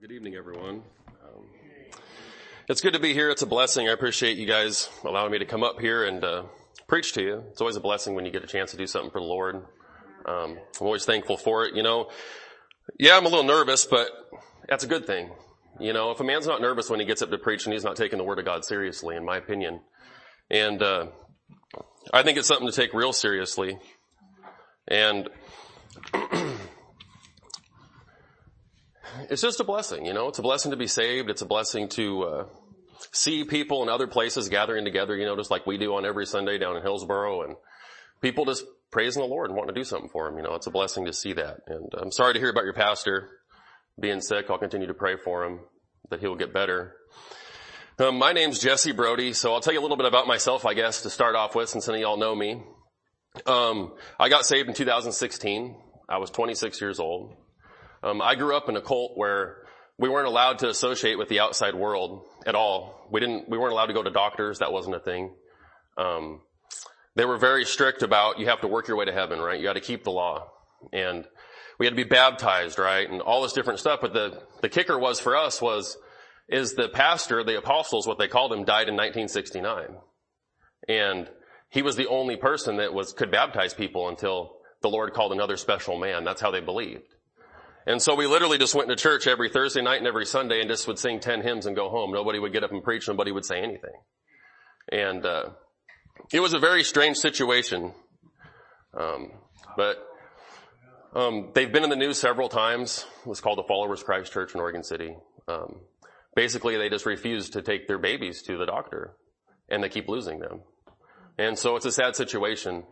Good evening, everyone. Um, it's good to be here. It's a blessing. I appreciate you guys allowing me to come up here and uh, preach to you. It's always a blessing when you get a chance to do something for the Lord. Um, I'm always thankful for it. You know, yeah, I'm a little nervous, but that's a good thing. You know, if a man's not nervous when he gets up to preach and he's not taking the Word of God seriously, in my opinion, and uh, I think it's something to take real seriously. And it's just a blessing, you know, it's a blessing to be saved. It's a blessing to, uh, see people in other places gathering together, you know, just like we do on every Sunday down in Hillsboro and people just praising the Lord and wanting to do something for him. You know, it's a blessing to see that. And I'm sorry to hear about your pastor being sick. I'll continue to pray for him that he'll get better. Um, my name's Jessie Broadie, so I'll tell you a little bit about myself, I guess, to start off with, since some of y'all know me. Um, I got saved in 2016. I was 26 years old. Um, I grew up in a cult where we weren't allowed to associate with the outside world at all. We didn't, we weren't allowed to go to doctors. That wasn't a thing. Um, they were very strict about you have to work your way to heaven, right? You got to keep the law. And we had to be baptized, right? And all this different stuff. But the, the kicker was for us was, is the pastor, the apostles, what they called him, died in 1969. And he was the only person that was, could baptize people until the Lord called another special man. That's how they believed. And so we literally just went to church every Thursday night and every Sunday and just would sing 10 hymns and go home. Nobody would get up and preach. Nobody would say anything. And, uh, it was a very strange situation. Um, but, um, they've been in the news several times. It was called the Followers Christ Church in Oregon City. Um, basically they just refuse to take their babies to the doctor and they keep losing them. And so it's a sad situation,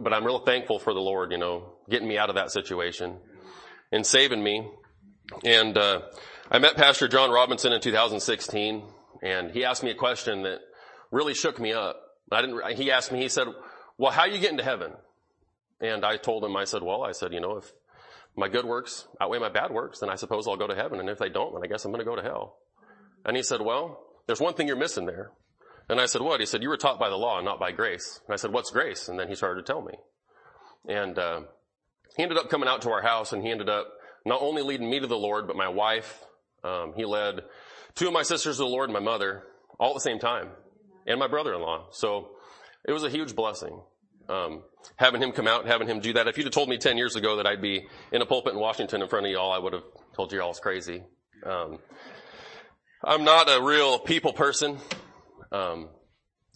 but I'm real thankful for the Lord, you know, getting me out of that situation and saving me. And uh, I met Pastor John Robinson in 2016, and he asked me a question that really shook me up. I didn't. He asked me. He said, "Well, how are you get into heaven?" And I told him. I said, "Well, I said, you know, if my good works outweigh my bad works, then I suppose I'll go to heaven. And if they don't, then I guess I'm going to go to hell." And he said, "Well, there's one thing you're missing there." And I said, "What?" He said, "You were taught by the law, not by grace." And I said, "What's grace?" And then he started to tell me. And uh, he ended up coming out to our house and he ended up not only leading me to the Lord, but my wife. Um, he led two of my sisters to the Lord and my mother all at the same time and my brother-in-law. So it was a huge blessing. Um, having him come out, having him do that. If you'd have told me 10 years ago that I'd be in a pulpit in Washington in front of y'all, I would have told you all it's crazy. Um, I'm not a real people person, um,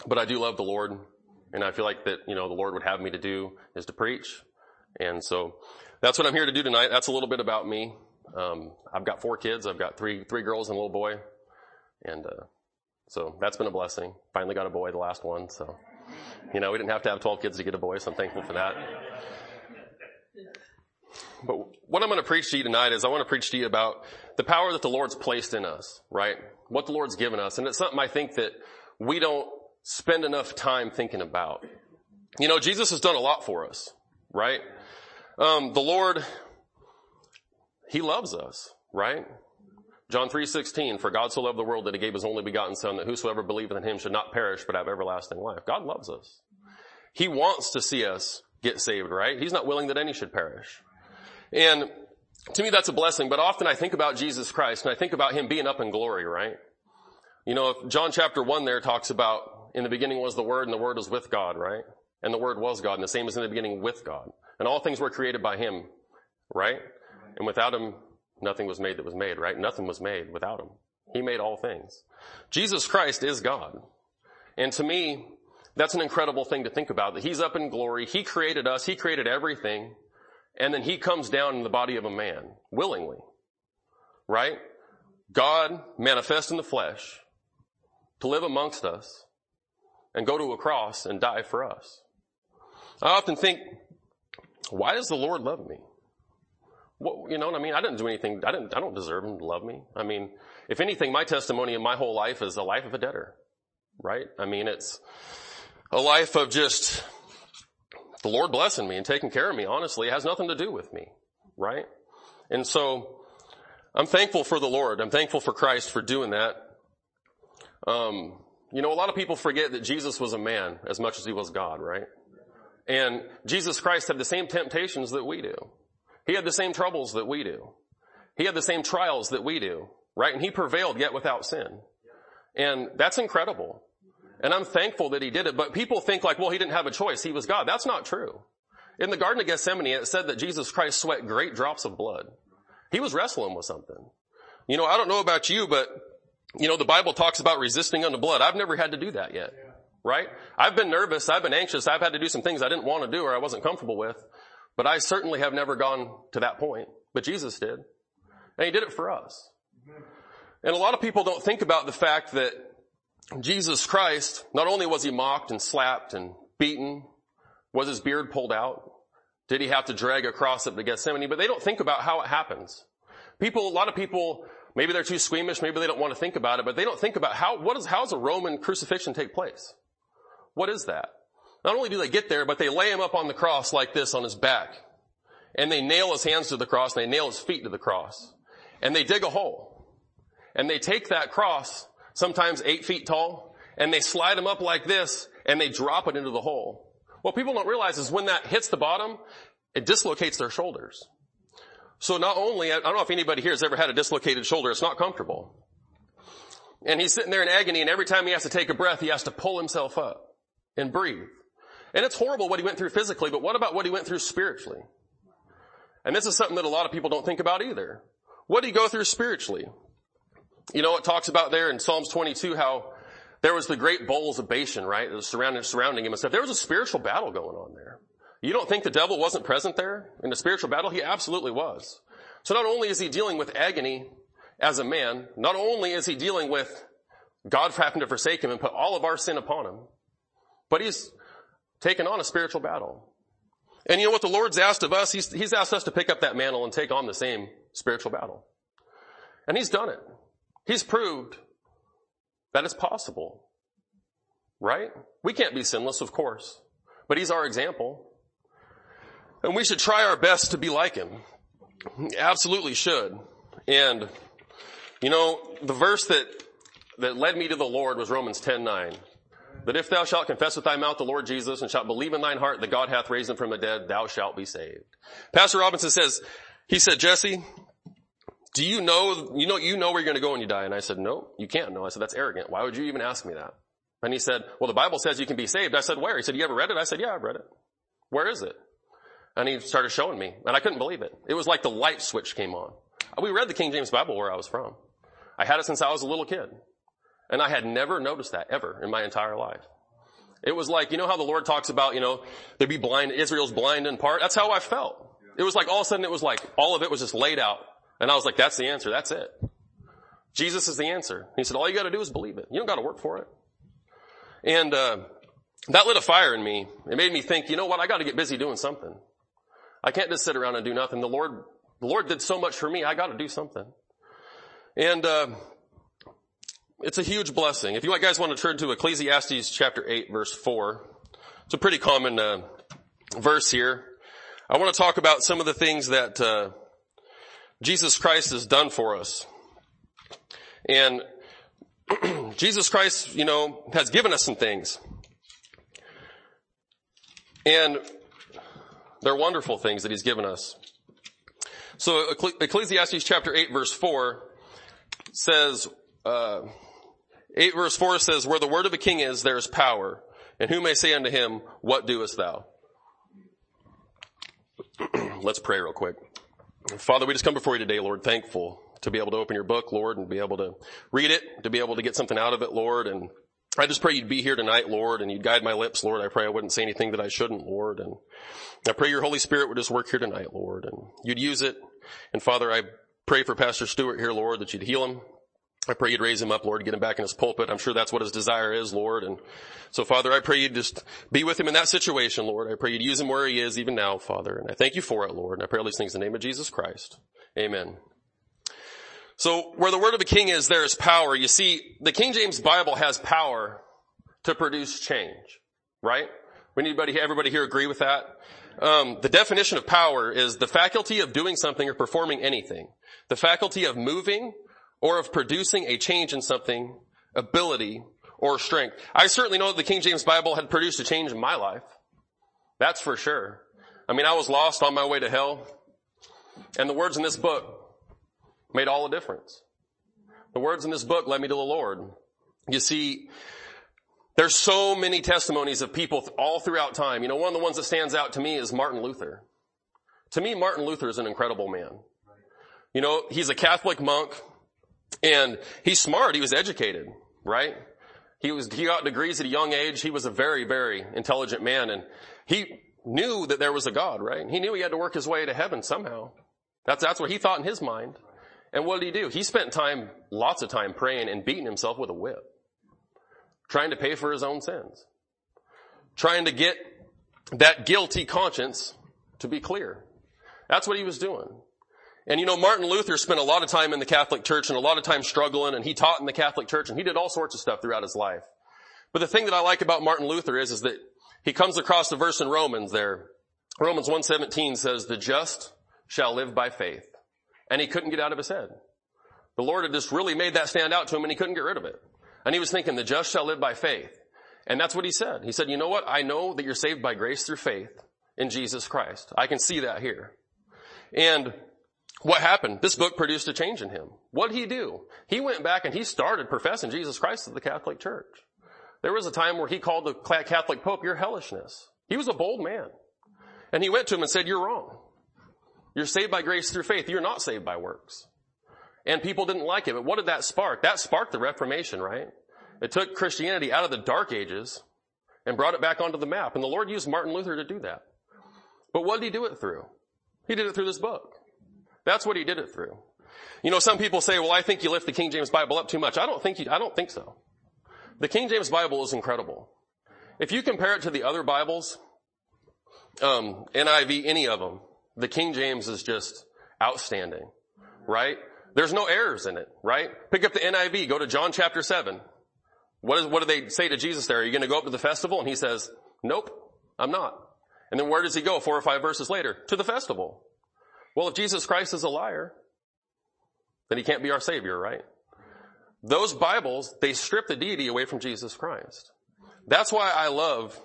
but I do love the Lord, and I feel like that you know the Lord would have me to do is to preach, and so that's what I'm here to do tonight. That's a little bit about me. Um, I've got four kids. I've got three three girls and a little boy, and uh, so that's been a blessing. Finally got a boy, the last one. So you know we didn't have to have 12 kids to get a boy, so I'm thankful for that. But what I'm going to preach to you tonight is I want to preach to you about the power that the Lord's placed in us, right? What the Lord's given us. And it's something I think that we don't spend enough time thinking about. You know, Jesus has done a lot for us, right? Um, the Lord, He loves us, right? John 3.16, for God so loved the world that He gave His only begotten Son that whosoever believeth in Him should not perish but have everlasting life. God loves us. He wants to see us get saved, right? He's not willing that any should perish. And to me that's a blessing, but often I think about Jesus Christ and I think about Him being up in glory, right? You know, if John chapter 1 there talks about in the beginning was the Word and the Word was with God, right? And the Word was God and the same as in the beginning with God. And all things were created by him, right? And without him, nothing was made that was made, right? Nothing was made without him. He made all things. Jesus Christ is God. And to me, that's an incredible thing to think about, that he's up in glory. He created us. He created everything. And then he comes down in the body of a man, willingly. Right? God manifest in the flesh to live amongst us and go to a cross and die for us. I often think why does the Lord love me? What, you know what I mean? I didn't do anything. I didn't, I don't deserve him to love me. I mean, if anything, my testimony in my whole life is the life of a debtor, right? I mean, it's a life of just the Lord blessing me and taking care of me. Honestly, has nothing to do with me, right? And so I'm thankful for the Lord. I'm thankful for Christ for doing that. Um, you know, a lot of people forget that Jesus was a man as much as he was God, right? And Jesus Christ had the same temptations that we do. He had the same troubles that we do. He had the same trials that we do, right? And he prevailed yet without sin. And that's incredible. And I'm thankful that he did it, but people think like, well, he didn't have a choice. He was God. That's not true. In the Garden of Gethsemane, it said that Jesus Christ sweat great drops of blood. He was wrestling with something. You know, I don't know about you, but you know, the Bible talks about resisting unto blood. I've never had to do that yet. Right? I've been nervous. I've been anxious. I've had to do some things I didn't want to do or I wasn't comfortable with. But I certainly have never gone to that point. But Jesus did. And he did it for us. And a lot of people don't think about the fact that Jesus Christ, not only was he mocked and slapped and beaten, was his beard pulled out? Did he have to drag a cross up to Gethsemane? But they don't think about how it happens. People, a lot of people, maybe they're too squeamish, maybe they don't want to think about it, but they don't think about how, what is, how does a Roman crucifixion take place? What is that? Not only do they get there, but they lay him up on the cross like this on his back. And they nail his hands to the cross and they nail his feet to the cross. And they dig a hole. And they take that cross, sometimes eight feet tall, and they slide him up like this and they drop it into the hole. What people don't realize is when that hits the bottom, it dislocates their shoulders. So not only, I don't know if anybody here has ever had a dislocated shoulder, it's not comfortable. And he's sitting there in agony and every time he has to take a breath, he has to pull himself up and breathe. And it's horrible what he went through physically, but what about what he went through spiritually? And this is something that a lot of people don't think about either. What did he go through spiritually? You know, it talks about there in Psalms 22 how there was the great bulls of Bashan, right? Surrounding, surrounding him and stuff. There was a spiritual battle going on there. You don't think the devil wasn't present there in the spiritual battle? He absolutely was. So not only is he dealing with agony as a man, not only is he dealing with God having to forsake him and put all of our sin upon him, but he's taken on a spiritual battle. And you know what the Lord's asked of us? He's, he's asked us to pick up that mantle and take on the same spiritual battle. And he's done it. He's proved that it's possible. Right? We can't be sinless, of course. But he's our example. And we should try our best to be like him. Absolutely should. And, you know, the verse that, that led me to the Lord was Romans 10 9. That if thou shalt confess with thy mouth the Lord Jesus and shalt believe in thine heart that God hath raised him from the dead, thou shalt be saved. Pastor Robinson says, he said, Jessie, do you know, you know, you know where you're going to go when you die? And I said, no, you can't know. I said, that's arrogant. Why would you even ask me that? And he said, well, the Bible says you can be saved. I said, where? He said, you ever read it? I said, yeah, I've read it. Where is it? And he started showing me and I couldn't believe it. It was like the light switch came on. We read the King James Bible where I was from. I had it since I was a little kid. And I had never noticed that ever in my entire life. It was like, you know how the Lord talks about, you know, there be blind, Israel's blind in part? That's how I felt. It was like all of a sudden it was like, all of it was just laid out. And I was like, that's the answer. That's it. Jesus is the answer. He said, all you gotta do is believe it. You don't gotta work for it. And, uh, that lit a fire in me. It made me think, you know what? I gotta get busy doing something. I can't just sit around and do nothing. The Lord, the Lord did so much for me. I gotta do something. And, uh, it's a huge blessing. If you guys want to turn to Ecclesiastes chapter 8 verse 4, it's a pretty common uh, verse here. I want to talk about some of the things that uh, Jesus Christ has done for us. And Jesus Christ, you know, has given us some things. And they're wonderful things that he's given us. So Ecclesiastes chapter 8 verse 4 says, uh, 8 verse 4 says, where the word of a king is, there is power. And who may say unto him, what doest thou? Let's pray real quick. Father, we just come before you today, Lord, thankful to be able to open your book, Lord, and be able to read it, to be able to get something out of it, Lord. And I just pray you'd be here tonight, Lord, and you'd guide my lips, Lord. I pray I wouldn't say anything that I shouldn't, Lord. And I pray your Holy Spirit would just work here tonight, Lord, and you'd use it. And Father, I pray for Pastor Stewart here, Lord, that you'd heal him, I pray you'd raise him up, Lord, get him back in his pulpit. I'm sure that's what his desire is, Lord. And so, Father, I pray you'd just be with him in that situation, Lord. I pray you'd use him where he is even now, Father. And I thank you for it, Lord. And I pray all these things in the name of Jesus Christ. Amen. So where the word of a king is, there is power. You see, the King James Bible has power to produce change, right? Anybody, everybody here agree with that? Um, the definition of power is the faculty of doing something or performing anything. The faculty of moving or of producing a change in something, ability, or strength. I certainly know that the King James Bible had produced a change in my life. That's for sure. I mean, I was lost on my way to hell. And the words in this book made all the difference. The words in this book led me to the Lord. You see, there's so many testimonies of people all throughout time. You know, one of the ones that stands out to me is Martin Luther. To me, Martin Luther is an incredible man. You know, he's a Catholic monk and he's smart. He was educated, right? He was, he got degrees at a young age. He was a very, very intelligent man and he knew that there was a God, right? He knew he had to work his way to heaven somehow. That's, that's what he thought in his mind. And what did he do? He spent time, lots of time praying and beating himself with a whip. Trying to pay for his own sins. Trying to get that guilty conscience to be clear. That's what he was doing. And you know, Martin Luther spent a lot of time in the Catholic Church and a lot of time struggling and he taught in the Catholic Church and he did all sorts of stuff throughout his life. But the thing that I like about Martin Luther is, is that he comes across the verse in Romans there. Romans 1.17 says, the just shall live by faith. And he couldn't get out of his head. The Lord had just really made that stand out to him and he couldn't get rid of it. And he was thinking, the just shall live by faith. And that's what he said. He said, you know what? I know that you're saved by grace through faith in Jesus Christ. I can see that here. And what happened? This book produced a change in him. What did he do? He went back and he started professing Jesus Christ to the Catholic Church. There was a time where he called the Catholic Pope your hellishness. He was a bold man. And he went to him and said, you're wrong. You're saved by grace through faith. You're not saved by works. And people didn't like it. But what did that spark? That sparked the Reformation, right? It took Christianity out of the dark ages and brought it back onto the map. And the Lord used Martin Luther to do that. But what did he do it through? He did it through this book. That's what he did it through. You know, some people say, well, I think you lift the King James Bible up too much. I don't think you, I don't think so. The King James Bible is incredible. If you compare it to the other Bibles, um, NIV, any of them, the King James is just outstanding, right? There's no errors in it, right? Pick up the NIV, go to John chapter 7. What, is, what do they say to Jesus there? Are you going to go up to the festival? And he says, nope, I'm not. And then where does he go four or five verses later? To the festival. Well, if Jesus Christ is a liar, then he can't be our savior, right? Those Bibles, they strip the deity away from Jesus Christ. That's why I love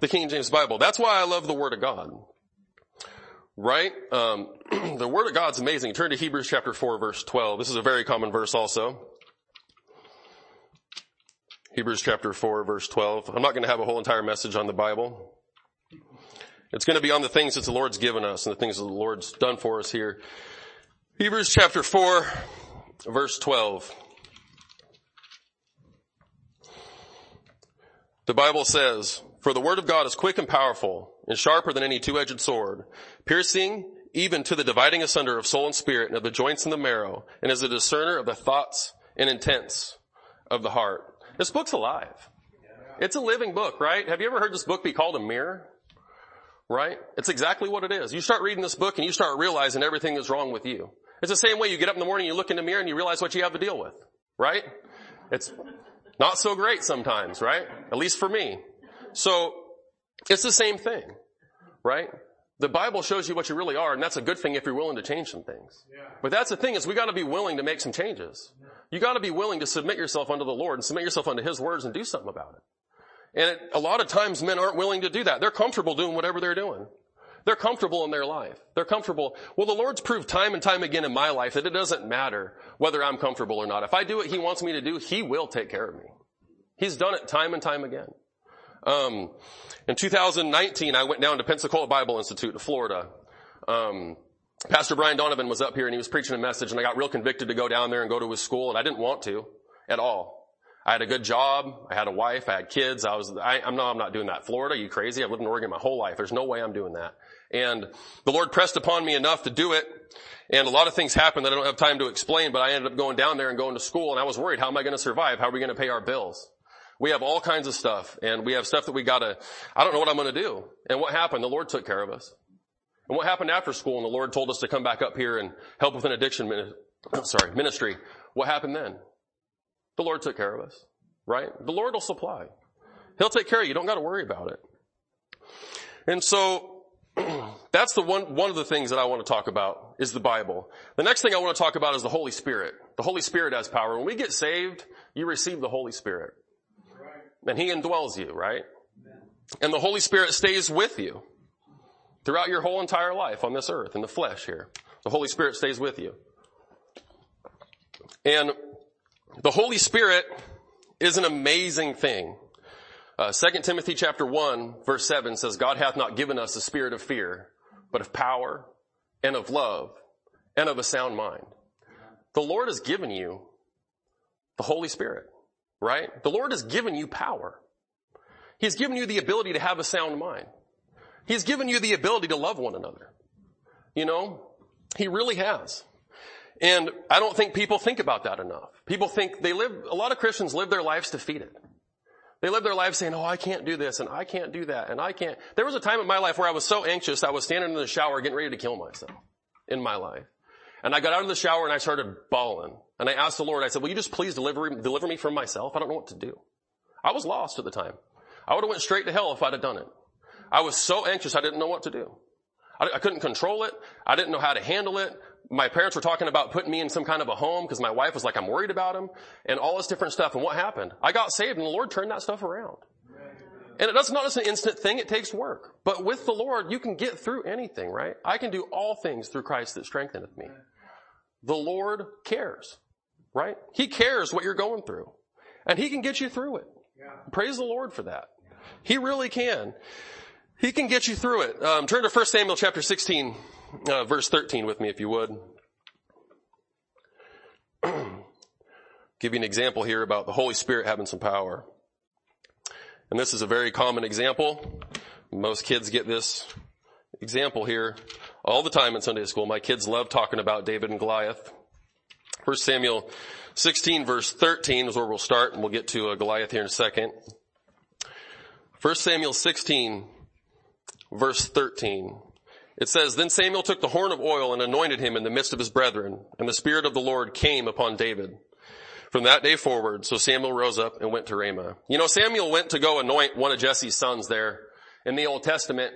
the King James Bible. That's why I love the Word of God. Right? Um, the Word of God's amazing. Turn to Hebrews chapter 4 verse 12. This is a very common verse also. Hebrews chapter 4 verse 12. I'm not going to have a whole entire message on the Bible. It's going to be on the things that the Lord's given us and the things that the Lord's done for us here. Hebrews chapter 4 verse 12. The Bible says, for the word of God is quick and powerful and sharper than any two-edged sword, piercing even to the dividing asunder of soul and spirit and of the joints and the marrow and is a discerner of the thoughts and intents of the heart. This book's alive. It's a living book, right? Have you ever heard this book be called a mirror? Right? It's exactly what it is. You start reading this book and you start realizing everything is wrong with you. It's the same way you get up in the morning, you look in the mirror and you realize what you have to deal with. Right? It's not so great sometimes, right? At least for me. So, it's the same thing. Right? The Bible shows you what you really are, and that's a good thing if you're willing to change some things. Yeah. But that's the thing is we gotta be willing to make some changes. You gotta be willing to submit yourself unto the Lord and submit yourself unto His words and do something about it. And it, a lot of times men aren't willing to do that. They're comfortable doing whatever they're doing. They're comfortable in their life. They're comfortable. Well, the Lord's proved time and time again in my life that it doesn't matter whether I'm comfortable or not. If I do what He wants me to do, He will take care of me. He's done it time and time again. Um, in 2019, I went down to Pensacola Bible Institute in Florida. Um, Pastor Brian Donovan was up here and he was preaching a message and I got real convicted to go down there and go to his school and I didn't want to at all. I had a good job. I had a wife. I had kids. I was, I, am no, I'm not doing that. Florida, you crazy? I've lived in Oregon my whole life. There's no way I'm doing that. And the Lord pressed upon me enough to do it. And a lot of things happened that I don't have time to explain, but I ended up going down there and going to school and I was worried, how am I going to survive? How are we going to pay our bills? We have all kinds of stuff and we have stuff that we gotta, I don't know what I'm going to do. And what happened? The Lord took care of us. And what happened after school and the Lord told us to come back up here and help with an addiction, sorry, ministry. What happened then? The Lord took care of us right? The Lord will supply. He'll take care of you. You don't got to worry about it. And so that's the one, one of the things that I want to talk about is the Bible. The next thing I want to talk about is the Holy Spirit. The Holy Spirit has power. When we get saved, you receive the Holy Spirit. And He indwells you, right? And the Holy Spirit stays with you throughout your whole entire life on this earth, in the flesh here. The Holy Spirit stays with you. And the Holy Spirit is an amazing thing. Uh, 2 Timothy chapter 1 verse 7 says, God hath not given us a spirit of fear, but of power and of love and of a sound mind. The Lord has given you the Holy Spirit, right? The Lord has given you power. He's given you the ability to have a sound mind. He's given you the ability to love one another. You know, He really has. And I don't think people think about that enough. People think they live, a lot of Christians live their lives defeated. They live their lives saying, oh, I can't do this and I can't do that and I can't. There was a time in my life where I was so anxious I was standing in the shower getting ready to kill myself in my life. And I got out of the shower and I started bawling. And I asked the Lord, I said, will you just please deliver, deliver me from myself? I don't know what to do. I was lost at the time. I would have went straight to hell if I'd have done it. I was so anxious I didn't know what to do. I, I couldn't control it. I didn't know how to handle it. My parents were talking about putting me in some kind of a home because my wife was like, I'm worried about him and all this different stuff. And what happened? I got saved and the Lord turned that stuff around. And it does not just an instant thing, it takes work. But with the Lord, you can get through anything, right? I can do all things through Christ that strengtheneth me. The Lord cares, right? He cares what you're going through. And He can get you through it. Yeah. Praise the Lord for that. He really can. He can get you through it. Um, turn to 1 Samuel chapter 16, uh, verse 13 with me if you would. Give you an example here about the Holy Spirit having some power. And this is a very common example. Most kids get this example here all the time in Sunday school. My kids love talking about David and Goliath. 1 Samuel 16 verse 13 is where we'll start and we'll get to uh, Goliath here in a second. 1 Samuel 16 verse 13. It says, Then Samuel took the horn of oil and anointed him in the midst of his brethren, and the Spirit of the Lord came upon David. From that day forward, so Samuel rose up and went to Ramah. You know, Samuel went to go anoint one of Jesse's sons there in the Old Testament.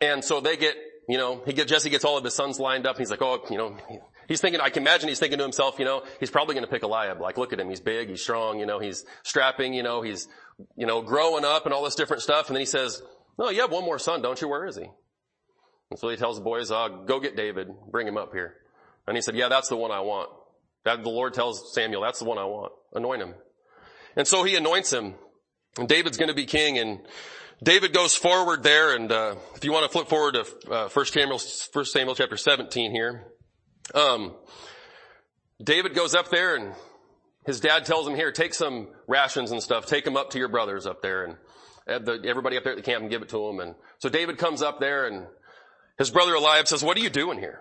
And so they get, you know, he get, Jesse gets all of his sons lined up and he's like, oh, you know, he's thinking, I can imagine he's thinking to himself, you know, he's probably going to pick Eliab. Like, look at him. He's big. He's strong. You know, he's strapping, you know, he's, you know, growing up and all this different stuff. And then he says, no, you have one more son, don't you? Where is he? And so he tells the boys, uh, go get David. Bring him up here. And he said, yeah, that's the one I want. That the Lord tells Samuel, that's the one I want. Anoint him. And so he anoints him. And David's going to be king. And David goes forward there. And uh, if you want to flip forward to uh, 1 Samuel, 1 Samuel chapter 17 here. Um, David goes up there and his dad tells him, here, take some rations and stuff. Take them up to your brothers up there. And Uh, everybody up there at the camp and give it to them. And so David comes up there and his brother Eliab says, what are you doing here?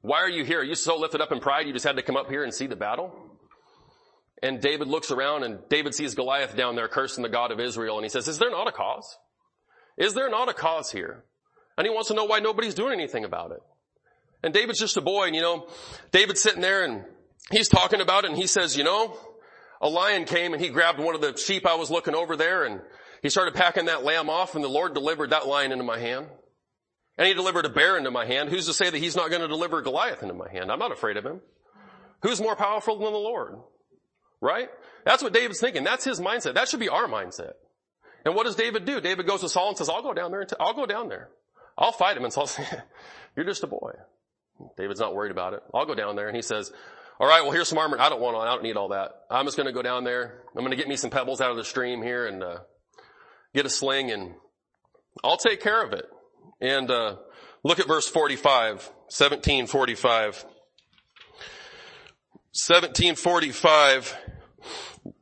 Why are you here? Are you so lifted up in pride you just had to come up here and see the battle? And David looks around and David sees Goliath down there cursing the God of Israel and he says, is there not a cause? Is there not a cause here? And he wants to know why nobody's doing anything about it. And David's just a boy and you know, David's sitting there and he's talking about it and he says, you know, a lion came and he grabbed one of the sheep I was looking over there and he started packing that lamb off and the Lord delivered that lion into my hand. And he delivered a bear into my hand. Who's to say that he's not going to deliver Goliath into my hand? I'm not afraid of him. Who's more powerful than the Lord? Right? That's what David's thinking. That's his mindset. That should be our mindset. And what does David do? David goes to Saul and says, I'll go down there. i I'll go down there. I'll fight him. And Saul says, you're just a boy. David's not worried about it. I'll go down there. And he says, all right, well, here's some armor. I don't want, I don't need all that. I'm just going to go down there. I'm going to get me some pebbles out of the stream here and, uh, get a sling and I'll take care of it. And, uh, look at verse 45, 1745. 1745.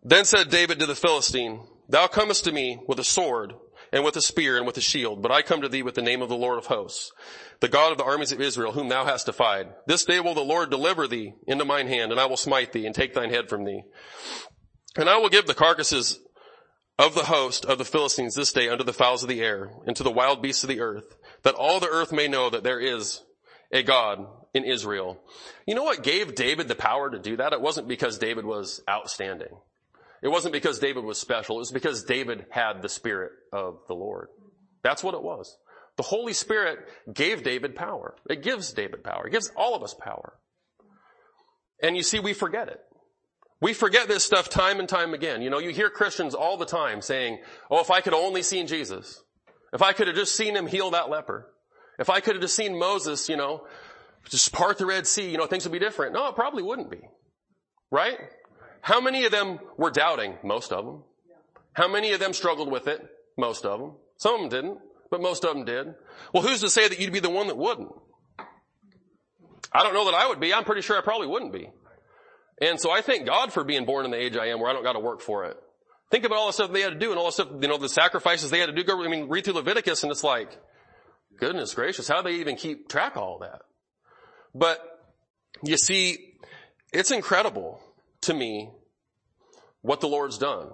Then said David to the Philistine, Thou comest to me with a sword and with a spear and with a shield, but I come to thee with the name of the Lord of hosts, the God of the armies of Israel, whom thou hast defied. This day will the Lord deliver thee into mine hand, and I will smite thee and take thine head from thee. And I will give the carcasses of the host of the Philistines this day unto the fowls of the air and to the wild beasts of the earth, that all the earth may know that there is a God in Israel. You know what gave David the power to do that? It wasn't because David was outstanding. It wasn't because David was special. It was because David had the Spirit of the Lord. That's what it was. The Holy Spirit gave David power. It gives David power. It gives all of us power. And you see, we forget it. We forget this stuff time and time again. You know, you hear Christians all the time saying, oh, if I could only seen Jesus. If I could have just seen him heal that leper. If I could have just seen Moses, you know, just part the Red Sea, you know, things would be different. No, it probably wouldn't be. Right? How many of them were doubting? Most of them. How many of them struggled with it? Most of them. Some of them didn't, but most of them did. Well, who's to say that you'd be the one that wouldn't? I don't know that I would be. I'm pretty sure I probably wouldn't be. And so I thank God for being born in the age I am where I don't got to work for it. Think about all the stuff they had to do and all the stuff, you know, the sacrifices they had to do. I mean, read through Leviticus and it's like, goodness gracious, how do they even keep track of all that? But you see, it's incredible to me what the Lord's done.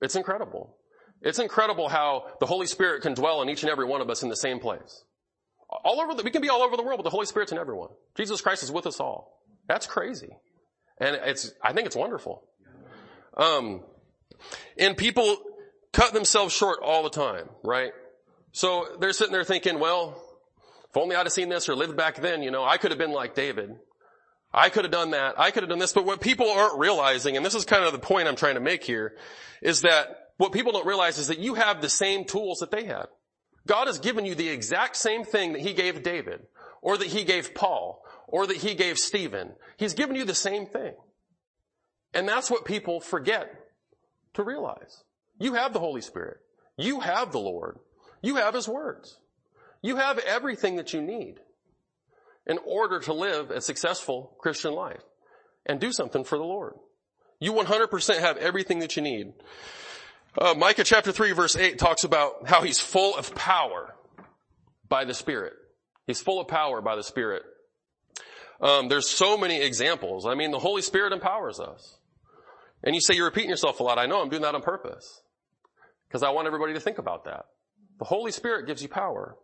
It's incredible. It's incredible how the Holy Spirit can dwell in each and every one of us in the same place. All over the, we can be all over the world, but the Holy Spirit's in everyone. Jesus Christ is with us all. That's crazy. And it's, I think it's wonderful. Um, and people cut themselves short all the time, right? So they're sitting there thinking, well, if only I'd have seen this or lived back then, you know, I could have been like David. I could have done that. I could have done this. But what people aren't realizing, and this is kind of the point I'm trying to make here, is that what people don't realize is that you have the same tools that they had. God has given you the exact same thing that he gave David, or that he gave Paul, or that he gave Stephen. He's given you the same thing. And that's what people forget to realize. You have the Holy Spirit. You have the Lord. You have His words. You have everything that you need in order to live a successful Christian life and do something for the Lord. You 100% have everything that you need. Uh, Micah chapter 3 verse 8 talks about how he's full of power by the Spirit. He's full of power by the Spirit. Um, there's so many examples. I mean, the Holy Spirit empowers us. And you say you're repeating yourself a lot. I know I'm doing that on purpose. Because I want everybody to think about that. The Holy Spirit gives you power.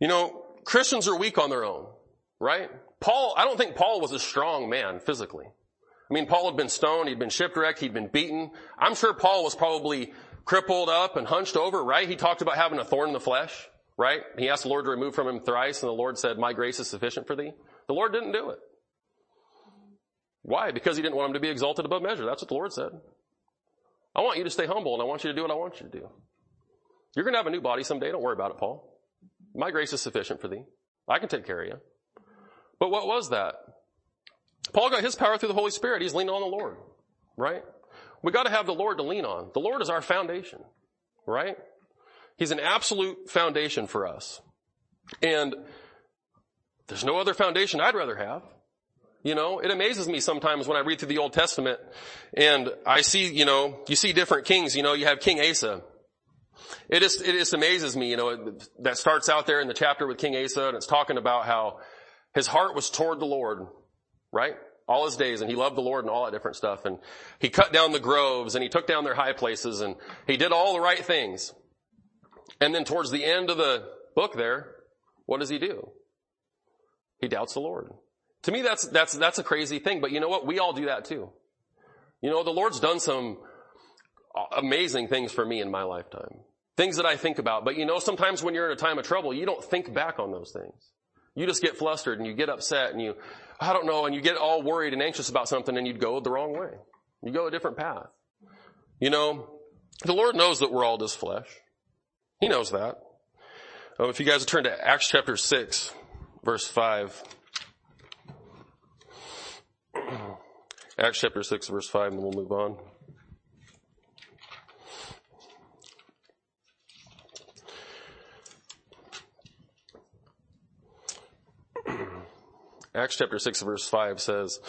You know, Christians are weak on their own, right? Paul, I don't think Paul was a strong man physically. I mean, Paul had been stoned, he'd been shipwrecked, he'd been beaten. I'm sure Paul was probably crippled up and hunched over, right? He talked about having a thorn in the flesh, right? He asked the Lord to remove from him thrice and the Lord said, my grace is sufficient for thee. The Lord didn't do it. Why? Because he didn't want him to be exalted above measure. That's what the Lord said. I want you to stay humble and I want you to do what I want you to do. You're going to have a new body someday. Don't worry about it, Paul. My grace is sufficient for thee. I can take care of you. But what was that? Paul got his power through the Holy Spirit. He's leaning on the Lord, right? We got to have the Lord to lean on. The Lord is our foundation, right? He's an absolute foundation for us. And there's no other foundation I'd rather have. You know, it amazes me sometimes when I read through the Old Testament and I see, you know, you see different kings, you know, you have King Asa. It just, it just amazes me, you know, that starts out there in the chapter with King Asa and it's talking about how his heart was toward the Lord right? All his days and he loved the Lord and all that different stuff. And he cut down the groves and he took down their high places and he did all the right things. And then towards the end of the book there, what does he do? He doubts the Lord. To me, that's, that's, that's a crazy thing, but you know what? We all do that too. You know, the Lord's done some amazing things for me in my lifetime. Things that I think about, but you know, sometimes when you're in a time of trouble, you don't think back on those things. You just get flustered and you get upset and you, I don't know, and you get all worried and anxious about something and you'd go the wrong way. You go a different path. You know, the Lord knows that we're all just flesh. He knows that. Oh, if you guys turn to Acts chapter 6, verse 5. Acts chapter 6, verse 5, and we'll move on. Acts chapter 6 verse 5 says,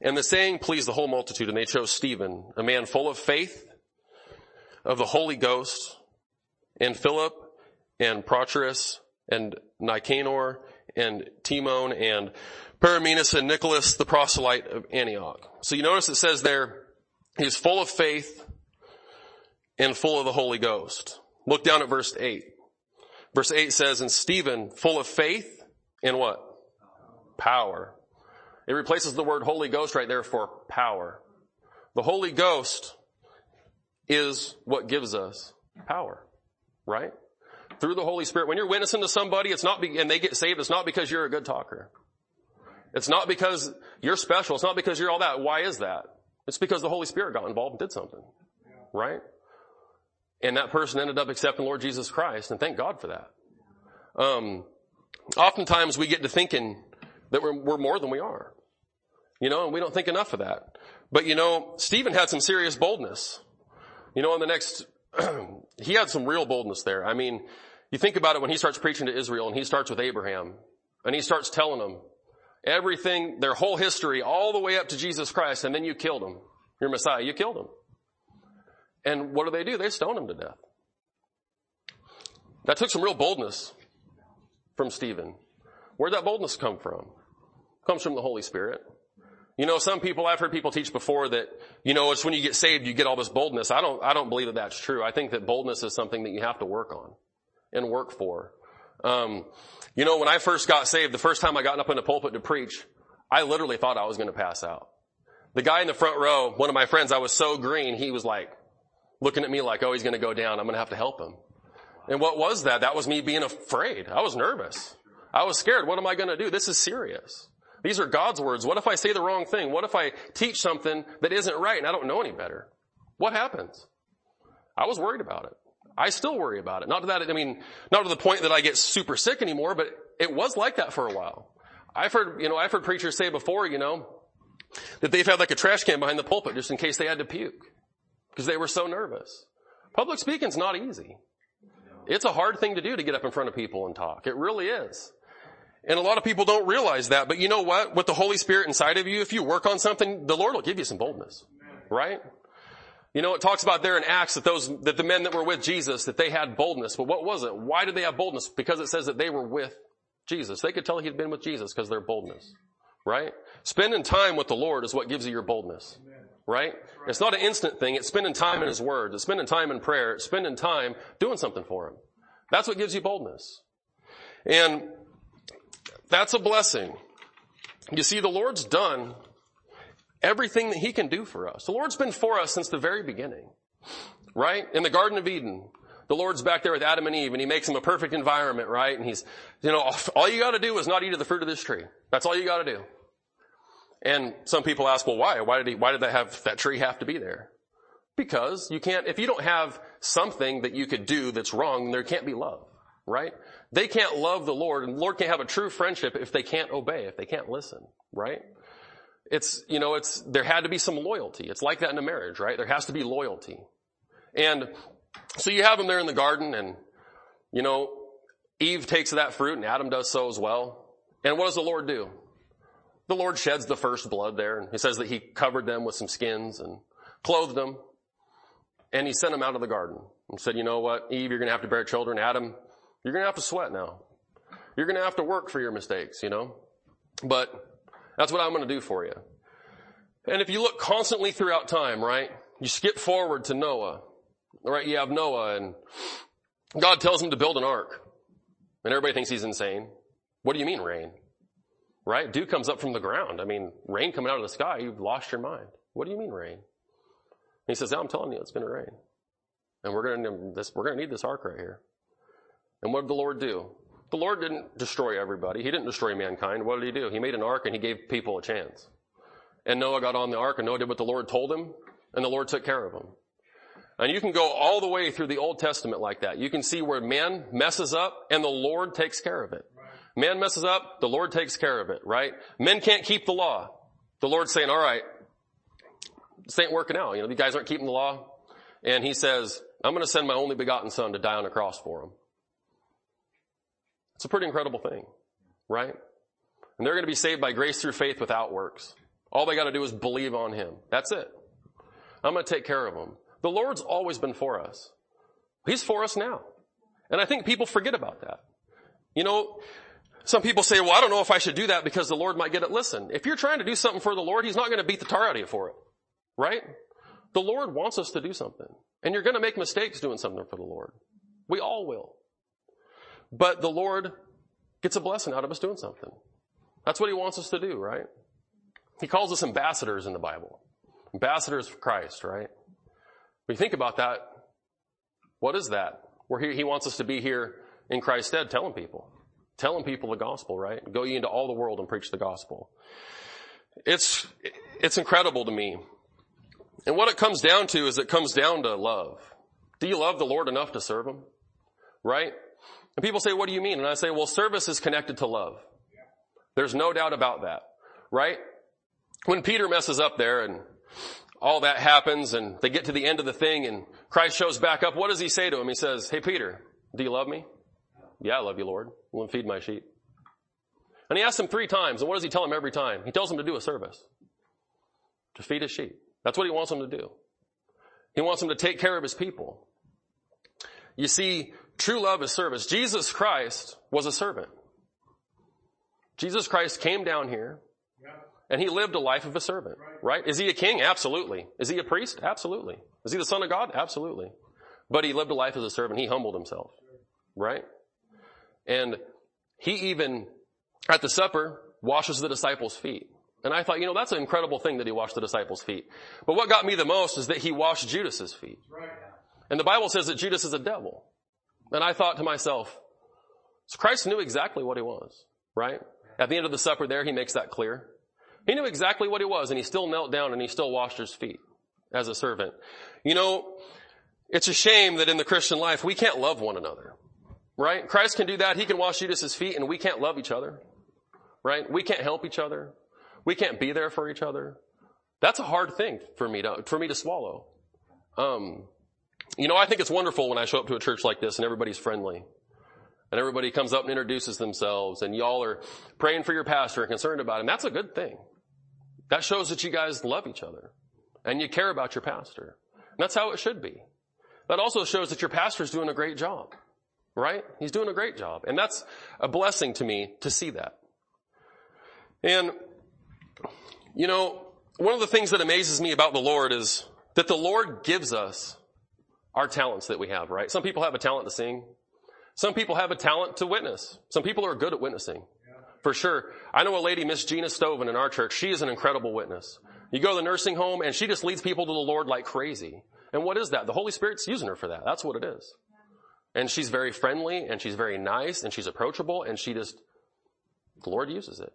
And the saying pleased the whole multitude, and they chose Stephen, a man full of faith, of the Holy Ghost, and Philip, and Prochorus, and Nicanor, and Timon, and Parmenas, and Nicholas, the proselyte of Antioch. So you notice it says there, he's full of faith, and full of the Holy Ghost. Look down at verse 8. Verse 8 says, and Stephen, full of faith, and what? Power. It replaces the word Holy Ghost right there for power. The Holy Ghost is what gives us power, right? Through the Holy Spirit. When you're witnessing to somebody, it's not, be, and they get saved, it's not because you're a good talker. It's not because you're special. It's not because you're all that. Why is that? It's because the Holy Spirit got involved and did something, right? And that person ended up accepting Lord Jesus Christ, and thank God for that. Um, oftentimes we get to thinking that we're, we're more than we are. You know, and we don't think enough of that. But you know, Stephen had some serious boldness. You know, in the next, he had some real boldness there. I mean, you think about it when he starts preaching to Israel and he starts with Abraham and he starts telling them everything, their whole history, all the way up to Jesus Christ, and then you killed him. Your Messiah, you killed him. And what do they do? They stone him to death. That took some real boldness from Stephen. Where'd that boldness come from? It comes from the Holy Spirit. You know, some people, I've heard people teach before that, you know, it's when you get saved, you get all this boldness. I don't, I don't believe that that's true. I think that boldness is something that you have to work on and work for. Um, you know, when I first got saved, the first time I got up in the pulpit to preach, I literally thought I was going to pass out. The guy in the front row, one of my friends, I was so green, he was like, looking at me like, oh, he's going to go down. I'm going to have to help him. And what was that? That was me being afraid. I was nervous. I was scared. What am I going to do? This is serious. These are God's words. What if I say the wrong thing? What if I teach something that isn't right and I don't know any better? What happens? I was worried about it. I still worry about it. Not to that, I mean, not to the point that I get super sick anymore, but it was like that for a while. I've heard, you know, I've heard preachers say before, you know, that they've had like a trash can behind the pulpit just in case they had to puke because they were so nervous. Public speaking's not easy. It's a hard thing to do to get up in front of people and talk. It really is. And a lot of people don't realize that, but you know what? With the Holy Spirit inside of you, if you work on something, the Lord will give you some boldness. Right? You know, it talks about there in Acts that those, that the men that were with Jesus, that they had boldness. But what was it? Why did they have boldness? Because it says that they were with Jesus. They could tell he'd been with Jesus because their boldness. Right? Spending time with the Lord is what gives you your boldness. Right? It's not an instant thing. It's spending time in His Word. It's spending time in prayer. It's spending time doing something for Him. That's what gives you boldness. And that's a blessing. You see, the Lord's done everything that He can do for us. The Lord's been for us since the very beginning. Right? In the Garden of Eden, the Lord's back there with Adam and Eve and He makes them a perfect environment, right? And He's, you know, all you gotta do is not eat of the fruit of this tree. That's all you gotta do. And some people ask, well, why? Why did he, why did that have, that tree have to be there? Because you can't, if you don't have something that you could do that's wrong, there can't be love, right? They can't love the Lord and the Lord can't have a true friendship if they can't obey, if they can't listen, right? It's, you know, it's, there had to be some loyalty. It's like that in a marriage, right? There has to be loyalty. And so you have them there in the garden and, you know, Eve takes that fruit and Adam does so as well. And what does the Lord do? the Lord sheds the first blood there. And he says that he covered them with some skins and clothed them. And he sent them out of the garden and said, you know what, Eve, you're going to have to bear children. Adam, you're going to have to sweat now. You're going to have to work for your mistakes, you know, but that's what I'm going to do for you. And if you look constantly throughout time, right, you skip forward to Noah, right? You have Noah and God tells him to build an ark and everybody thinks he's insane. What do you mean rain? right? Dew comes up from the ground. I mean, rain coming out of the sky, you've lost your mind. What do you mean rain? And he says, yeah, I'm telling you, it's going to rain. And we're going to, this, we're going to need this ark right here. And what did the Lord do? The Lord didn't destroy everybody. He didn't destroy mankind. What did he do? He made an ark and he gave people a chance. And Noah got on the ark and Noah did what the Lord told him and the Lord took care of him. And you can go all the way through the Old Testament like that. You can see where man messes up and the Lord takes care of it. Man messes up, the Lord takes care of it, right? Men can't keep the law. The Lord's saying, all right, this ain't working out. You know, these guys aren't keeping the law. And he says, I'm going to send my only begotten son to die on a cross for them. It's a pretty incredible thing, right? And they're going to be saved by grace through faith without works. All they got to do is believe on him. That's it. I'm going to take care of them. The Lord's always been for us. He's for us now. And I think people forget about that. You know, some people say, well, I don't know if I should do that because the Lord might get it. Listen, if you're trying to do something for the Lord, He's not going to beat the tar out of you for it. Right? The Lord wants us to do something. And you're going to make mistakes doing something for the Lord. We all will. But the Lord gets a blessing out of us doing something. That's what He wants us to do, right? He calls us ambassadors in the Bible. Ambassadors for Christ, right? When you think about that, what is that? Where he, he wants us to be here in Christ's stead telling people telling people the gospel, right? Go ye into all the world and preach the gospel. It's, it's incredible to me. And what it comes down to is it comes down to love. Do you love the Lord enough to serve Him? Right? And people say, what do you mean? And I say, well, service is connected to love. There's no doubt about that. Right? when Peter messes up there and all that happens and they get to the end of the thing and Christ shows back up, what does he say to him? He says, Hey Peter, do you love me? Yeah, I love you, Lord. Well, feed my sheep. And he asks him three times, and what does he tell him every time? He tells him to do a service. To feed his sheep. That's what he wants him to do. He wants him to take care of his people. You see, true love is service. Jesus Christ was a servant. Jesus Christ came down here and he lived a life of a servant, right? Is he a king? Absolutely. Is he a priest? Absolutely. Is he the son of God? Absolutely. But he lived a life as a servant. He humbled himself, right? And he even, at the supper, washes the disciples' feet. And I thought, you know, that's an incredible thing that he washed the disciples' feet. But what got me the most is that he washed Judas's feet. And the Bible says that Judas is a devil. And I thought to myself, so Christ knew exactly what he was, right? At the end of the supper there, he makes that clear. He knew exactly what he was and he still knelt down and he still washed his feet as a servant. You know, it's a shame that in the Christian life we can't love one another. Right? Christ can do that. He can wash Judas's feet and we can't love each other. Right? We can't help each other. We can't be there for each other. That's a hard thing for me to, for me to swallow. Um, you know, I think it's wonderful when I show up to a church like this and everybody's friendly. And everybody comes up and introduces themselves and y'all are praying for your pastor and concerned about him. That's a good thing. That shows that you guys love each other and you care about your pastor. And that's how it should be. That also shows that your pastor is doing a great job, right? He's doing a great job. And that's a blessing to me to see that. And, you know, one of the things that amazes me about the Lord is that the Lord gives us our talents that we have, right? Some people have a talent to sing. Some people have a talent to witness. Some people are good at witnessing for sure. I know a lady, Miss Gina Stoven in our church. She is an incredible witness. You go to the nursing home and she just leads people to the Lord like crazy. And what is that? The Holy Spirit's using her for that. That's what it is. And she's very friendly and she's very nice and she's approachable and she just, the Lord uses it.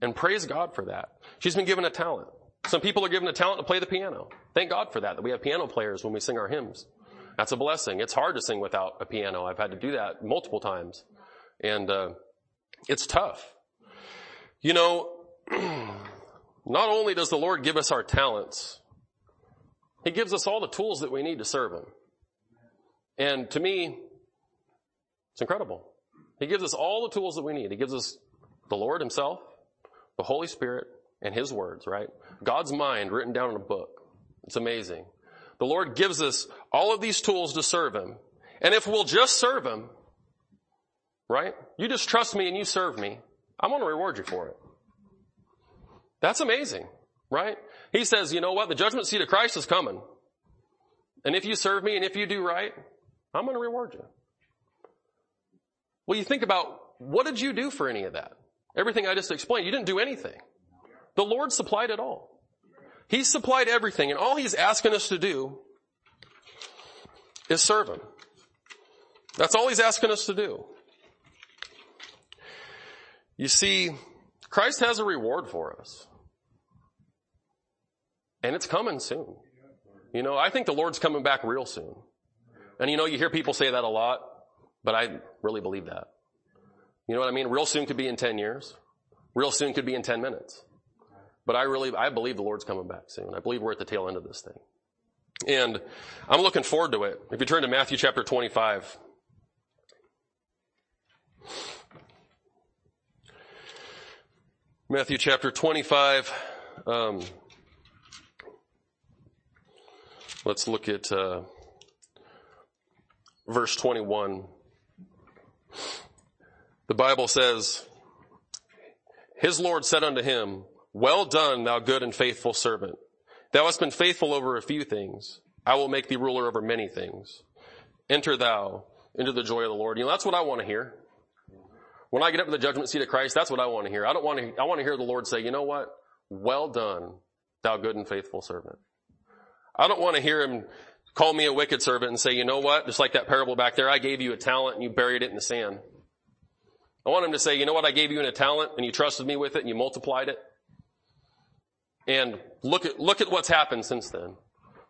And praise God for that. She's been given a talent. Some people are given a talent to play the piano. Thank God for that, that we have piano players when we sing our hymns. That's a blessing. It's hard to sing without a piano. I've had to do that multiple times. And, uh, it's tough. You know, not only does the Lord give us our talents, He gives us all the tools that we need to serve Him. And to me, it's incredible. He gives us all the tools that we need. He gives us the Lord Himself, the Holy Spirit, and His words, right? God's mind written down in a book. It's amazing. The Lord gives us all of these tools to serve Him. And if we'll just serve Him, right? You just trust me and you serve me. I'm going to reward you for it. That's amazing, right? He says, you know what? The judgment seat of Christ is coming. And if you serve me and if you do right, I'm going to reward you. Well, you think about what did you do for any of that? Everything I just explained, you didn't do anything. The Lord supplied it all. He supplied everything and all He's asking us to do is serve Him. That's all He's asking us to do. You see, Christ has a reward for us. And it's coming soon. You know, I think the Lord's coming back real soon. And you know, you hear people say that a lot, but I really believe that. You know what I mean? Real soon could be in 10 years. Real soon could be in 10 minutes. But I really, I believe the Lord's coming back soon. I believe we're at the tail end of this thing. And I'm looking forward to it. If you turn to Matthew chapter 25. Matthew chapter 25. Um, let's look at uh, verse 21. The Bible says, His Lord said unto him, Well done, thou good and faithful servant. Thou hast been faithful over a few things. I will make thee ruler over many things. Enter thou into the joy of the Lord. You know, that's what I want to hear. When I get up to the judgment seat of Christ, that's what I want to hear. I don't want to, I want to hear the Lord say, you know what? Well done, thou good and faithful servant. I don't want to hear him call me a wicked servant and say, you know what? Just like that parable back there, I gave you a talent and you buried it in the sand. I want him to say, you know what? I gave you a talent and you trusted me with it and you multiplied it. And look at, look at what's happened since then.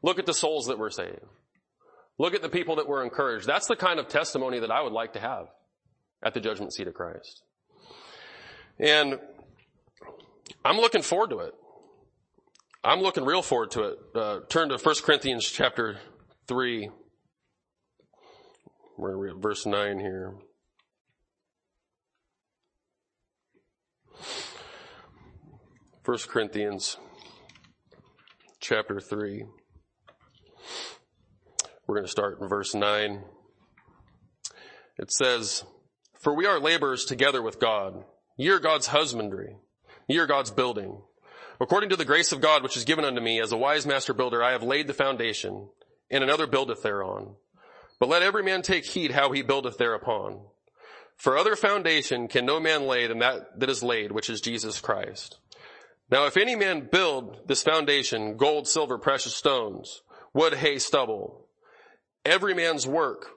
Look at the souls that were saved. Look at the people that were encouraged. That's the kind of testimony that I would like to have at the judgment seat of Christ. And I'm looking forward to it. I'm looking real forward to it. Uh, turn to 1 Corinthians chapter 3. We're at verse 9 here. First Corinthians chapter 3. We're going to start in verse 9. It says, For we are laborers together with God. Ye are God's husbandry. Ye are God's building. According to the grace of God which is given unto me, as a wise master builder, I have laid the foundation, and another buildeth thereon. But let every man take heed how he buildeth thereupon. For other foundation can no man lay than that that is laid, which is Jesus Christ. Now if any man build this foundation, gold, silver, precious stones, wood, hay, stubble, every man's work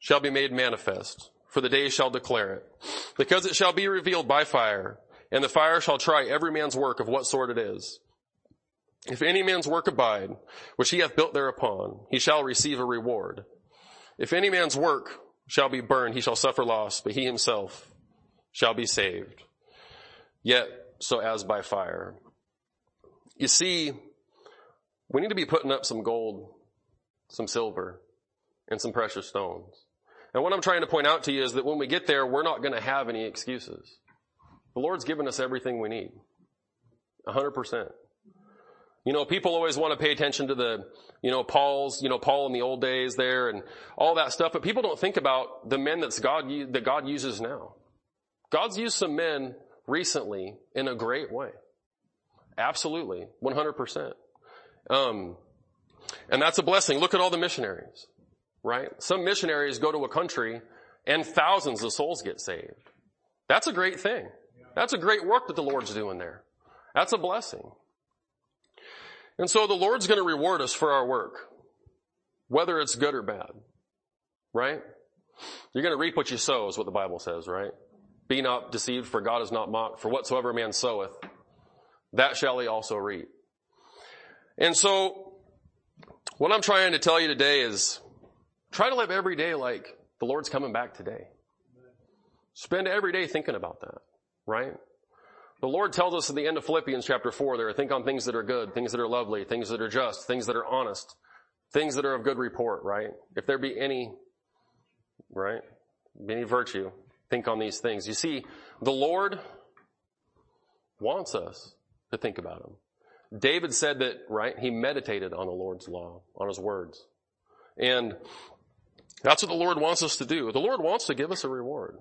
shall be made manifest, for the day shall declare it. Because it shall be revealed by fire, and the fire shall try every man's work of what sort it is. If any man's work abide, which he hath built thereupon, he shall receive a reward. If any man's work shall be burned, he shall suffer loss, but he himself shall be saved. Yet so as by fire. You see, we need to be putting up some gold, some silver, and some precious stones. And what I'm trying to point out to you is that when we get there, we're not going to have any excuses. The Lord's given us everything we need. A hundred percent. You know, people always want to pay attention to the, you know, Paul's, you know, Paul in the old days there and all that stuff, but people don't think about the men that's God, that God uses now. God's used some men recently in a great way. Absolutely. 100%. Um, and that's a blessing. Look at all the missionaries, right? Some missionaries go to a country and thousands of souls get saved. That's a great thing. That's a great work that the Lord's doing there. That's a blessing. And so the Lord's going to reward us for our work, whether it's good or bad, right? You're going to reap what you sow is what the Bible says, right? Be not deceived, for God is not mocked. For whatsoever a man soweth, that shall he also reap. And so, what I'm trying to tell you today is, try to live every day like the Lord's coming back today. Spend every day thinking about that, right? The Lord tells us at the end of Philippians chapter 4 there, think on things that are good, things that are lovely, things that are just, things that are honest, things that are of good report, right? If there be any, right? Any virtue, think on these things. You see, the Lord wants us to think about Him. David said that, right? He meditated on the Lord's law, on His words. And that's what the Lord wants us to do. The Lord wants to give us a reward.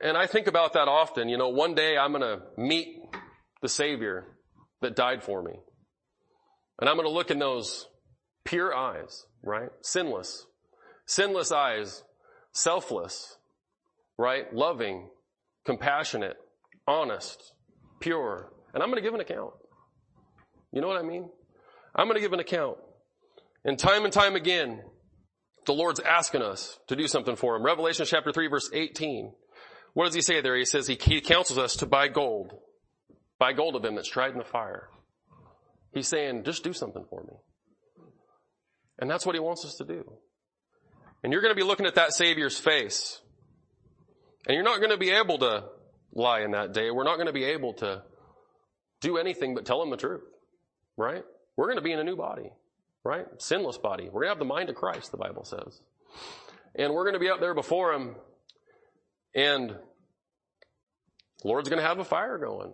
And I think about that often. You know, one day I'm going to meet the Savior that died for me. And I'm going to look in those pure eyes, right? Sinless. Sinless eyes, selfless, right? Loving, compassionate, honest, pure. And I'm going to give an account. You know what I mean? I'm going to give an account. And time and time again, the Lord's asking us to do something for him. Revelation chapter 3 verse 18. What does he say there? He says he, counsels us to buy gold. Buy gold of him that's tried in the fire. He's saying, just do something for me. And that's what he wants us to do. And you're going to be looking at that Savior's face. And you're not going to be able to lie in that day. We're not going to be able to do anything but tell him the truth. Right? We're going to be in a new body. Right? Sinless body. We're going to have the mind of Christ, the Bible says. And we're going to be up there before him. And the Lord's going to have a fire going.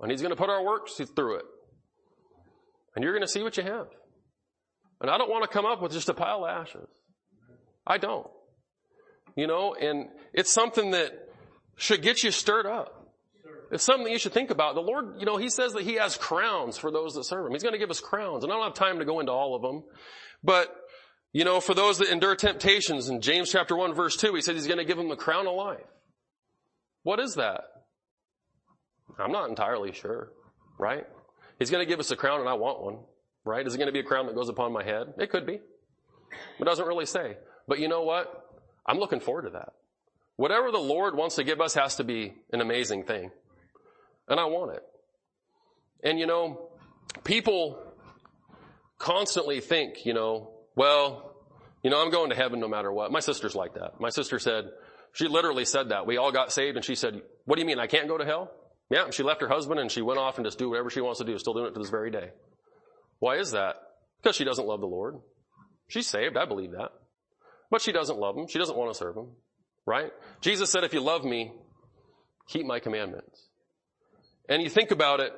And he's going to put our works through it. And you're going to see what you have. And I don't want to come up with just a pile of ashes. I don't. You know, and it's something that should get you stirred up. It's something that you should think about. The Lord, you know, He says that He has crowns for those that serve Him. He's going to give us crowns. And I don't have time to go into all of them. But, you know, for those that endure temptations in James chapter 1 verse 2, He said He's going to give them the crown of life. What is that? I'm not entirely sure, right? He's going to give us a crown and I want one, right? Is it going to be a crown that goes upon my head? It could be. It doesn't really say. But you know what? I'm looking forward to that. Whatever the Lord wants to give us has to be an amazing thing. And I want it. And you know, people constantly think, you know, well, you know, I'm going to heaven no matter what. My sister's like that. My sister said, she literally said that. We all got saved and she said, what do you mean I can't go to hell? Yeah, she left her husband and she went off and just do whatever she wants to do, still doing it to this very day. Why is that? Because she doesn't love the Lord. She's saved, I believe that. But she doesn't love him. She doesn't want to serve him. Right? Jesus said, if you love me, keep my commandments. And you think about it,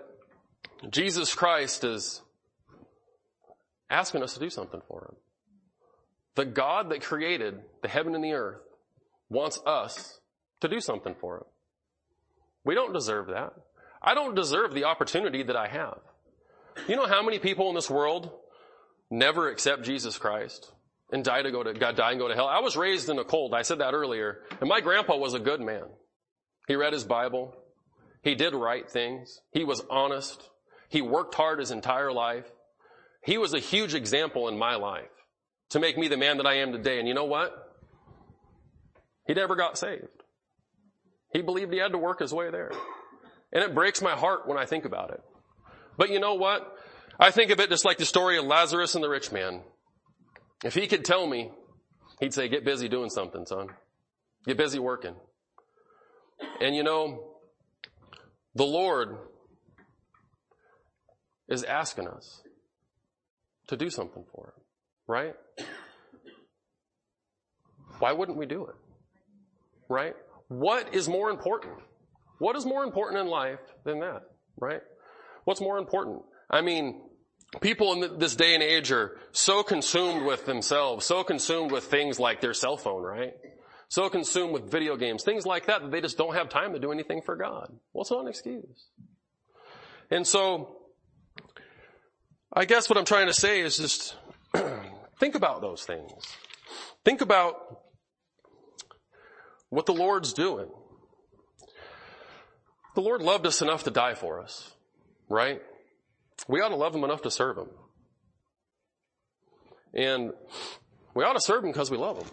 Jesus Christ is asking us to do something for him. The God that created the heaven and the earth wants us to do something for him. We don't deserve that. I don't deserve the opportunity that I have. You know how many people in this world never accept Jesus Christ and die to go to, God die and go to hell? I was raised in a cult. I said that earlier. And my grandpa was a good man. He read his Bible. He did right things. He was honest. He worked hard his entire life. He was a huge example in my life to make me the man that I am today. And you know what? He never got saved. He believed he had to work his way there. And it breaks my heart when I think about it. But you know what? I think of it just like the story of Lazarus and the rich man. If he could tell me, he'd say, get busy doing something, son. Get busy working. And you know, the Lord is asking us to do something for him, right? Why wouldn't we do it? Right? What is more important? What is more important in life than that? Right? What's more important? I mean, people in this day and age are so consumed with themselves, so consumed with things like their cell phone, right? So consumed with video games, things like that, that they just don't have time to do anything for God. Well, it's not an excuse. And so, I guess what I'm trying to say is just think about those things. Think about what the Lord's doing. The Lord loved us enough to die for us, right? We ought to love them enough to serve them. And we ought to serve them because we love them.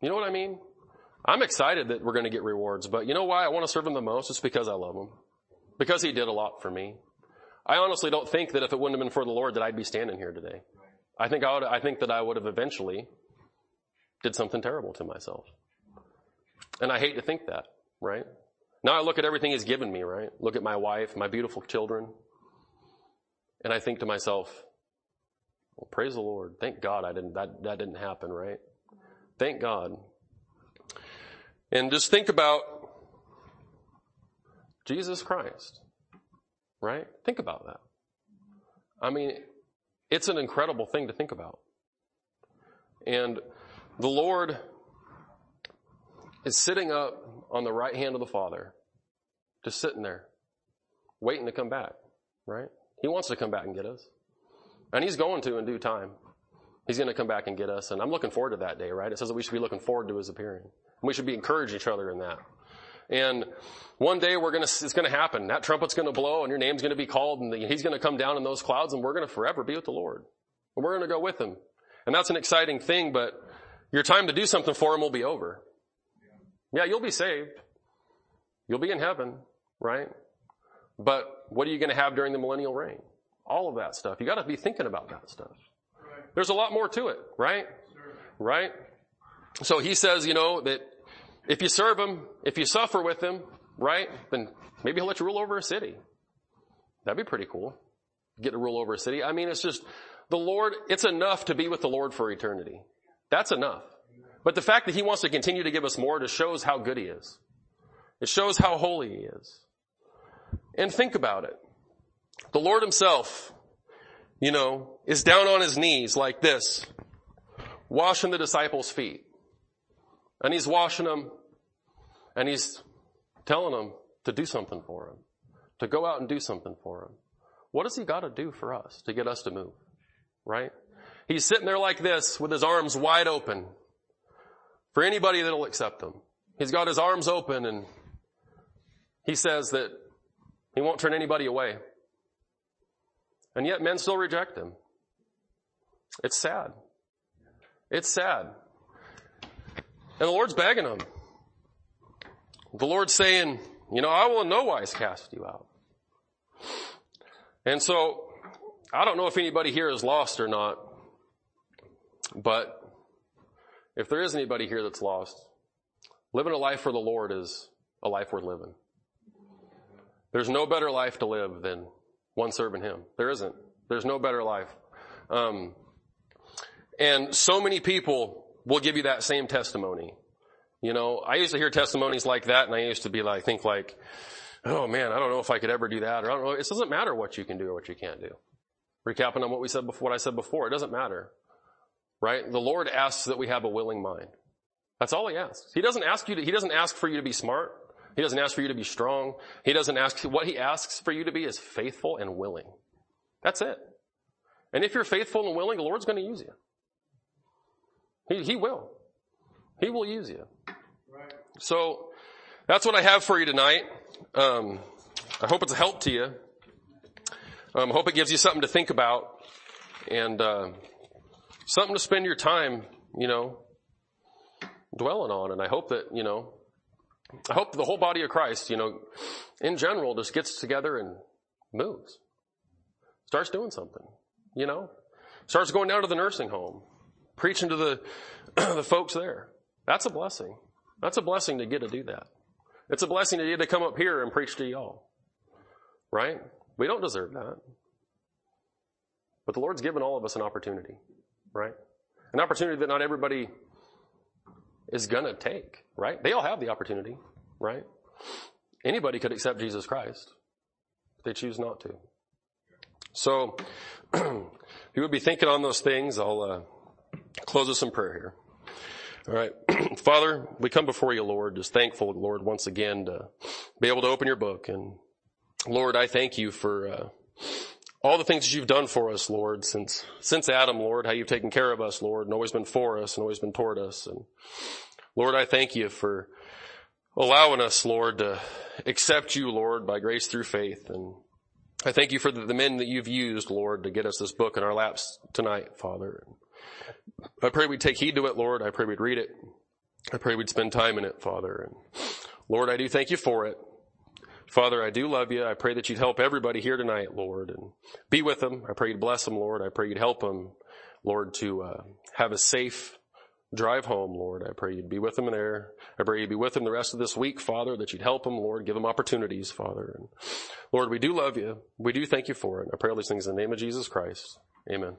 You know what I mean? I'm excited that we're going to get rewards, but you know why I want to serve Him the most? It's because I love Him. Because He did a lot for me. I honestly don't think that if it wouldn't have been for the Lord that I'd be standing here today. I think I would, I think that I would have eventually did something terrible to myself. And I hate to think that, right? Now I look at everything he's given me, right? Look at my wife, my beautiful children. And I think to myself, well, praise the Lord. Thank God I didn't, that, that didn't happen, right? Thank God. And just think about Jesus Christ, right? Think about that. I mean, it's an incredible thing to think about. And the Lord is sitting up on the right hand of the Father, just sitting there, waiting to come back, right? He wants to come back and get us. And he's going to in due time. He's going to come back and get us. And I'm looking forward to that day, right? It says that we should be looking forward to his appearing. We should be encouraging each other in that. And one day we're gonna, it's gonna happen. That trumpet's gonna blow and your name's gonna be called and he's gonna come down in those clouds and we're gonna forever be with the Lord. And we're gonna go with him. And that's an exciting thing, but your time to do something for him will be over. Yeah, you'll be saved. You'll be in heaven, right? But what are you going to have during the millennial reign? All of that stuff. You got to be thinking about that stuff. There's a lot more to it, right? Right? So he says, you know, that if you serve him, if you suffer with him, right, then maybe he'll let you rule over a city. That'd be pretty cool. Get to rule over a city. I mean, it's just, the Lord, it's enough to be with the Lord for eternity. That's enough. But the fact that he wants to continue to give us more just shows how good he is. It shows how holy he is. And think about it. The Lord himself, you know, is down on his knees like this, washing the disciples' feet. And he's washing them and he's telling them to do something for him, to go out and do something for him. What does he got to do for us to get us to move? Right? He's sitting there like this with his arms wide open for anybody that'll accept him. He's got his arms open and he says that he won't turn anybody away. And yet men still reject him. It's sad. It's sad. And the Lord's begging them. The Lord's saying, you know, I will in no wise cast you out. And so, I don't know if anybody here is lost or not, but if there is anybody here that's lost, living a life for the Lord is a life worth living. There's no better life to live than one serving Him. There isn't. There's no better life. Um, and so many people will give you that same testimony. You know, I used to hear testimonies like that and I used to be like, think like, oh man, I don't know if I could ever do that or I don't know. It doesn't matter what you can do or what you can't do. Recapping on what we said before, what I said before, it doesn't matter. Right? The Lord asks that we have a willing mind. That's all He asks. He doesn't ask you to, He doesn't ask for you to be smart. He doesn't ask for you to be strong. He doesn't ask, what He asks for you to be is faithful and willing. That's it. And if you're faithful and willing, the Lord's going to use you. He, he will. He will use you. So that's what I have for you tonight. Um, I hope it's a help to you. Um, I hope it gives you something to think about and uh, something to spend your time, you know, dwelling on. And I hope that you know, I hope the whole body of Christ, you know, in general, just gets together and moves, starts doing something. You know, starts going down to the nursing home, preaching to the the folks there. That's a blessing. That's a blessing to get to do that. It's a blessing to get to come up here and preach to y'all. Right? We don't deserve that. But the Lord's given all of us an opportunity. Right? An opportunity that not everybody is gonna take. Right? They all have the opportunity. Right? Anybody could accept Jesus Christ. They choose not to. So, you would be thinking on those things, I'll uh, close with some prayer here. All right. Father, we come before you, Lord, just thankful, Lord, once again to be able to open your book. And Lord, I thank you for uh, all the things that you've done for us, Lord, since, since Adam, Lord, how you've taken care of us, Lord, and always been for us and always been toward us. And Lord, I thank you for allowing us, Lord, to accept you, Lord, by grace through faith. And I thank you for the, the men that you've used, Lord, to get us this book in our laps tonight, Father. I pray we'd take heed to it, Lord. I pray we'd read it. I pray we'd spend time in it, Father. And Lord, I do thank you for it. Father, I do love you. I pray that you'd help everybody here tonight, Lord, and be with them. I pray you'd bless them, Lord. I pray you'd help them, Lord, to uh, have a safe drive home, Lord. I pray you'd be with them in there. I pray you'd be with them the rest of this week, Father, that you'd help them, Lord, give them opportunities, Father. And Lord, we do love you. We do thank you for it. I pray all these things in the name of Jesus Christ. Amen.